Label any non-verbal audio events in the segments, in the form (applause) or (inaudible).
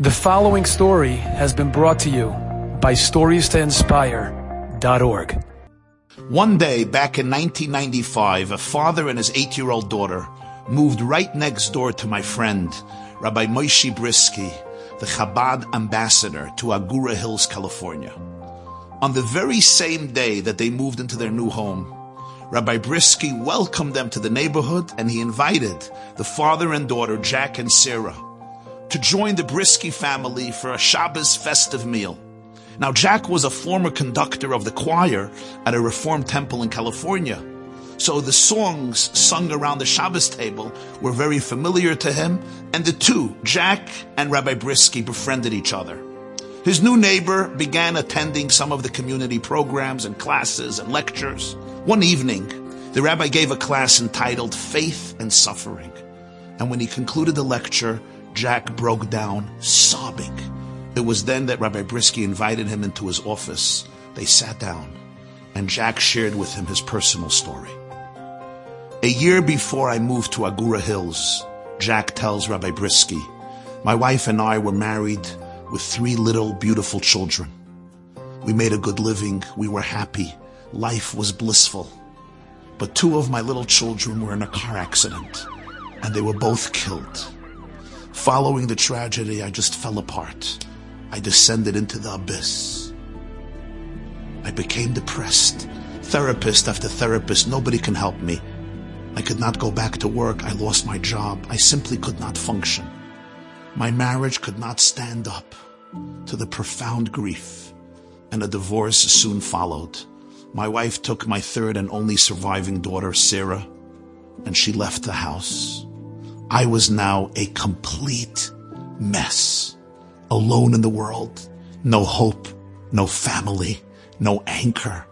The following story has been brought to you by StoriesToInspire.org. One day back in 1995, a father and his eight year old daughter moved right next door to my friend, Rabbi Moshe Bryski, the Chabad ambassador to Agoura Hills, California. On the very same day that they moved into their new home, Rabbi Bryski welcomed them to the neighborhood and he invited the father and daughter, Jack and Sarah, to join the Bryski family for a Shabbos festive meal. Now, Jack was a former conductor of the choir at a Reformed temple in California. So the songs sung around the Shabbos table were very familiar to him, and the two, Jack and Rabbi Bryski, befriended each other. His new neighbor began attending some of the community programs and classes and lectures. One evening, the rabbi gave a class entitled Faith and Suffering. And when he concluded the lecture, Jack broke down sobbing. It was then that Rabbi Bryski invited him into his office. They sat down, and Jack shared with him his personal story. A year before I moved to Agoura Hills, Jack tells Rabbi Bryski, my wife and I were married with three little beautiful children. We made a good living. We were happy. Life was blissful. But two of my little children were in a car accident and they were both killed. Following the tragedy, I just fell apart. I descended into the abyss. I became depressed. Therapist after therapist, nobody can help me. I could not go back to work. I lost my job. I simply could not function. My marriage could not stand up to the profound grief, and a divorce soon followed. My wife took my third and only surviving daughter, Sarah, and she left the house. I was now a complete mess. Alone in the world. No hope. No family. No anchor.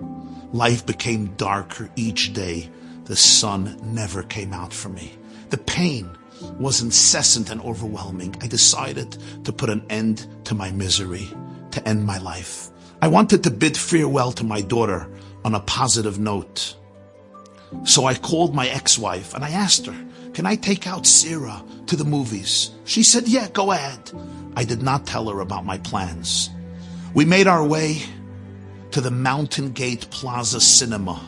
Life became darker each day. The sun never came out for me. The pain was incessant and overwhelming. I decided to put an end to my misery, to end my life. I wanted to bid farewell to my daughter on a positive note. So I called my ex-wife and I asked her, can I take out Sarah to the movies? She said, yeah, go ahead. I did not tell her about my plans. We made our way to the Mountain Gate Plaza Cinema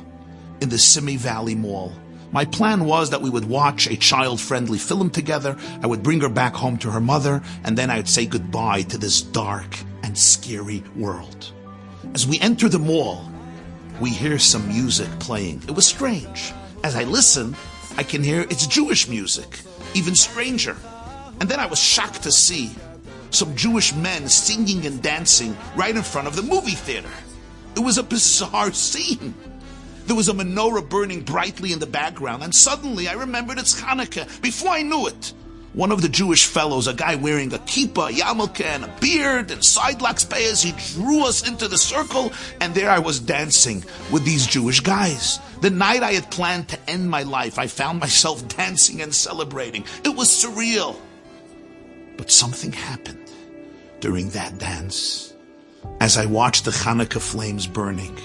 in the Simi Valley Mall. My plan was that we would watch a child-friendly film together. I would bring her back home to her mother, and then I'd say goodbye to this dark and scary world. As we enter the mall, we hear some music playing. It was strange. As I listen, I can hear it's Jewish music, even stranger. And then I was shocked to see some Jewish men singing and dancing right in front of the movie theater. It was a bizarre scene. There was a menorah burning brightly in the background, and suddenly I remembered it's Hanukkah. Before I knew it, one of the Jewish fellows, a guy wearing a kippah, yarmulke, and a beard and sidelocks payas, he drew us into the circle, and there I was dancing with these Jewish guys. The night I had planned to end my life, I found myself (laughs) dancing and celebrating. It was surreal. But something happened during that dance. As I watched the Hanukkah flames burning,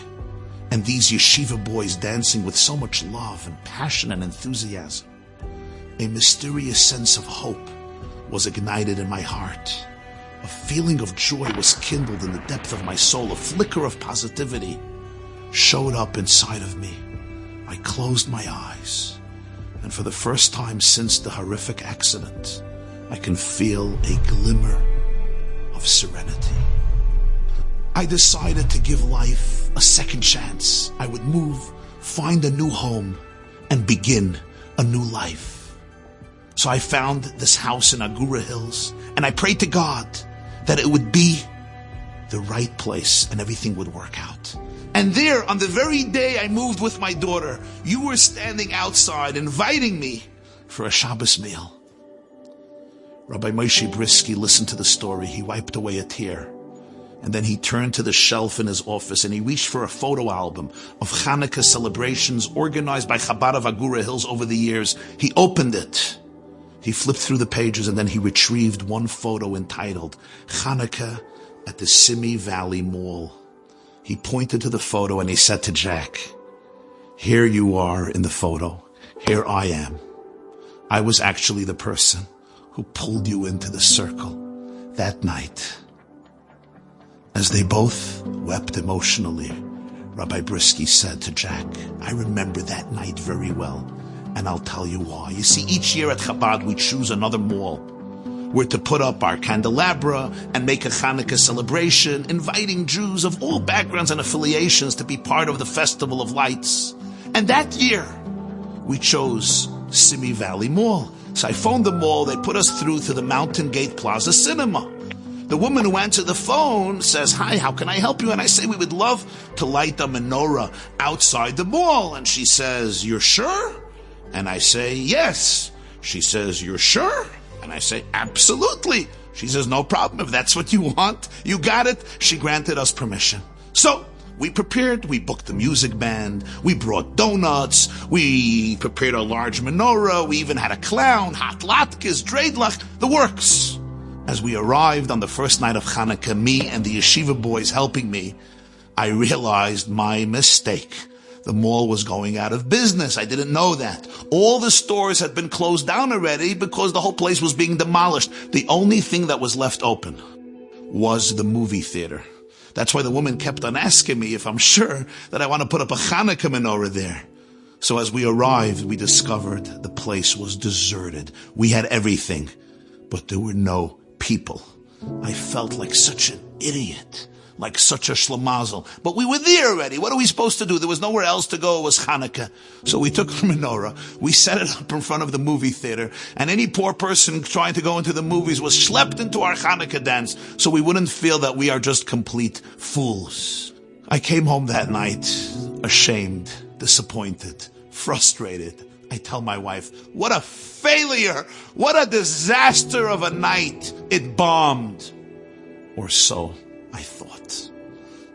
and these yeshiva boys dancing with so much love and passion and enthusiasm, a mysterious sense of hope was ignited in my heart. A feeling of joy was kindled in the depth of my soul. A flicker of positivity showed up inside of me. I closed my eyes, and for the first time since the horrific accident, I can feel a glimmer of serenity. I decided to give life a second chance. I would move, find a new home, and begin a new life. So I found this house in Agoura Hills, and I prayed to God that it would be the right place and everything would work out. And there, on the very day I moved with my daughter, you were standing outside inviting me for a Shabbos meal. Rabbi Moshe Bryski listened to the story. He wiped away a tear. And then he turned to the shelf in his office and he reached for a photo album of Hanukkah celebrations organized by Chabad of Agoura Hills over the years. He opened it. He flipped through the pages and then he retrieved one photo entitled Hanukkah at the Simi Valley Mall. He pointed to the photo and he said to Jack, here you are in the photo. Here I am. I was actually the person who pulled you into the circle. That night, as they both wept emotionally, Rabbi Bryski said to Jack, I remember that night very well, and I'll tell you why. You see, each year at Chabad we choose another mall. We're to put up our candelabra and make a Hanukkah celebration, inviting Jews of all backgrounds and affiliations to be part of the Festival of Lights. And that year, we chose Simi Valley Mall. So I phoned the mall, they put us through to the Mountain Gate Plaza Cinema. The woman who answered the phone says, Hi, how can I help you? And I say, We would love to light a menorah outside the mall. And she says, You're sure? And I say, Yes. She says, You're sure? And I say, Absolutely. She says, No problem. If that's what you want, you got it. She granted us permission. So, we prepared, we booked the music band, we brought donuts, we prepared a large menorah, we even had a clown, hot latkes, dreidlach, the works. As we arrived on the first night of Hanukkah, me and the yeshiva boys helping me, I realized my mistake. The mall was going out of business. I didn't know that. All the stores had been closed down already because the whole place was being demolished. The only thing that was left open was the movie theater. That's why the woman kept on asking me if I'm sure that I want to put up a Hanukkah menorah there. So as we arrived, we discovered the place was deserted. We had everything, but there were no people. I felt like such an idiot, like such a schlemazel. But we were there already. What are we supposed to do? There was nowhere else to go. It was Hanukkah. So we took the (laughs) menorah, we set it up in front of the movie theater, and any poor person trying to go into the movies was schlepped into our Hanukkah dance so we wouldn't feel that we are just complete fools. I came home that night ashamed, disappointed, frustrated. I tell my wife, what a failure! What a disaster of a night! It bombed. Or so I thought.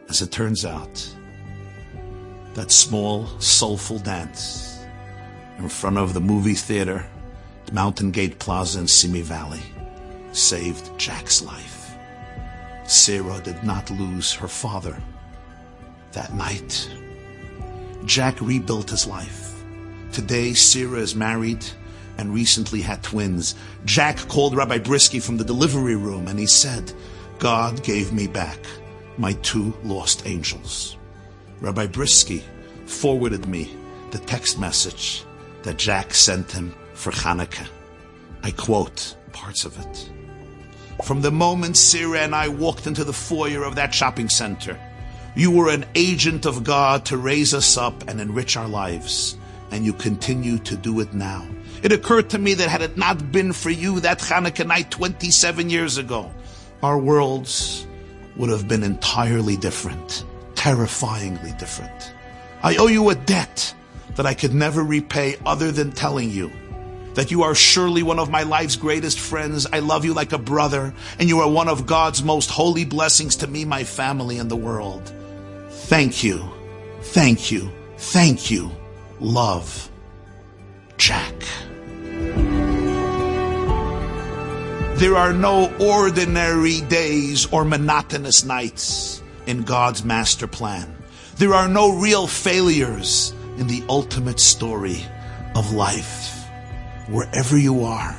As it turns out, that small, soulful dance in front of the movie theater, Mountain Gate Plaza in Simi Valley, saved Jack's life. Sarah did not lose her father. That night, Jack rebuilt his life. Today, Sarah is married and recently had twins. Jack called Rabbi Bryski from the delivery room and he said, God gave me back my two lost angels. Rabbi Bryski forwarded me the text message that Jack sent him for Hanukkah. I quote parts of it. From the moment Sarah and I walked into the foyer of that shopping center, you were an agent of God to raise us up and enrich our lives and you continue to do it now. It occurred to me that had it not been for you that Hanukkah night 27 years ago, our worlds would have been entirely different, terrifyingly different. I owe you a debt that I could never repay other than telling you that you are surely one of my life's greatest friends. I love you like a brother, and you are one of God's most holy blessings to me, my family, and the world. Thank you. Thank you. Thank you love There are no ordinary days or monotonous nights in God's master plan. There are no real failures in the ultimate story of life. Wherever you are,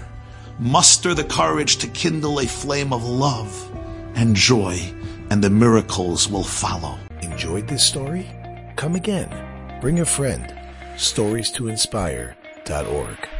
muster the courage to kindle a flame of love and joy, and the miracles will follow. Enjoyed this story? Come again. Bring a friend stories to inspire.org.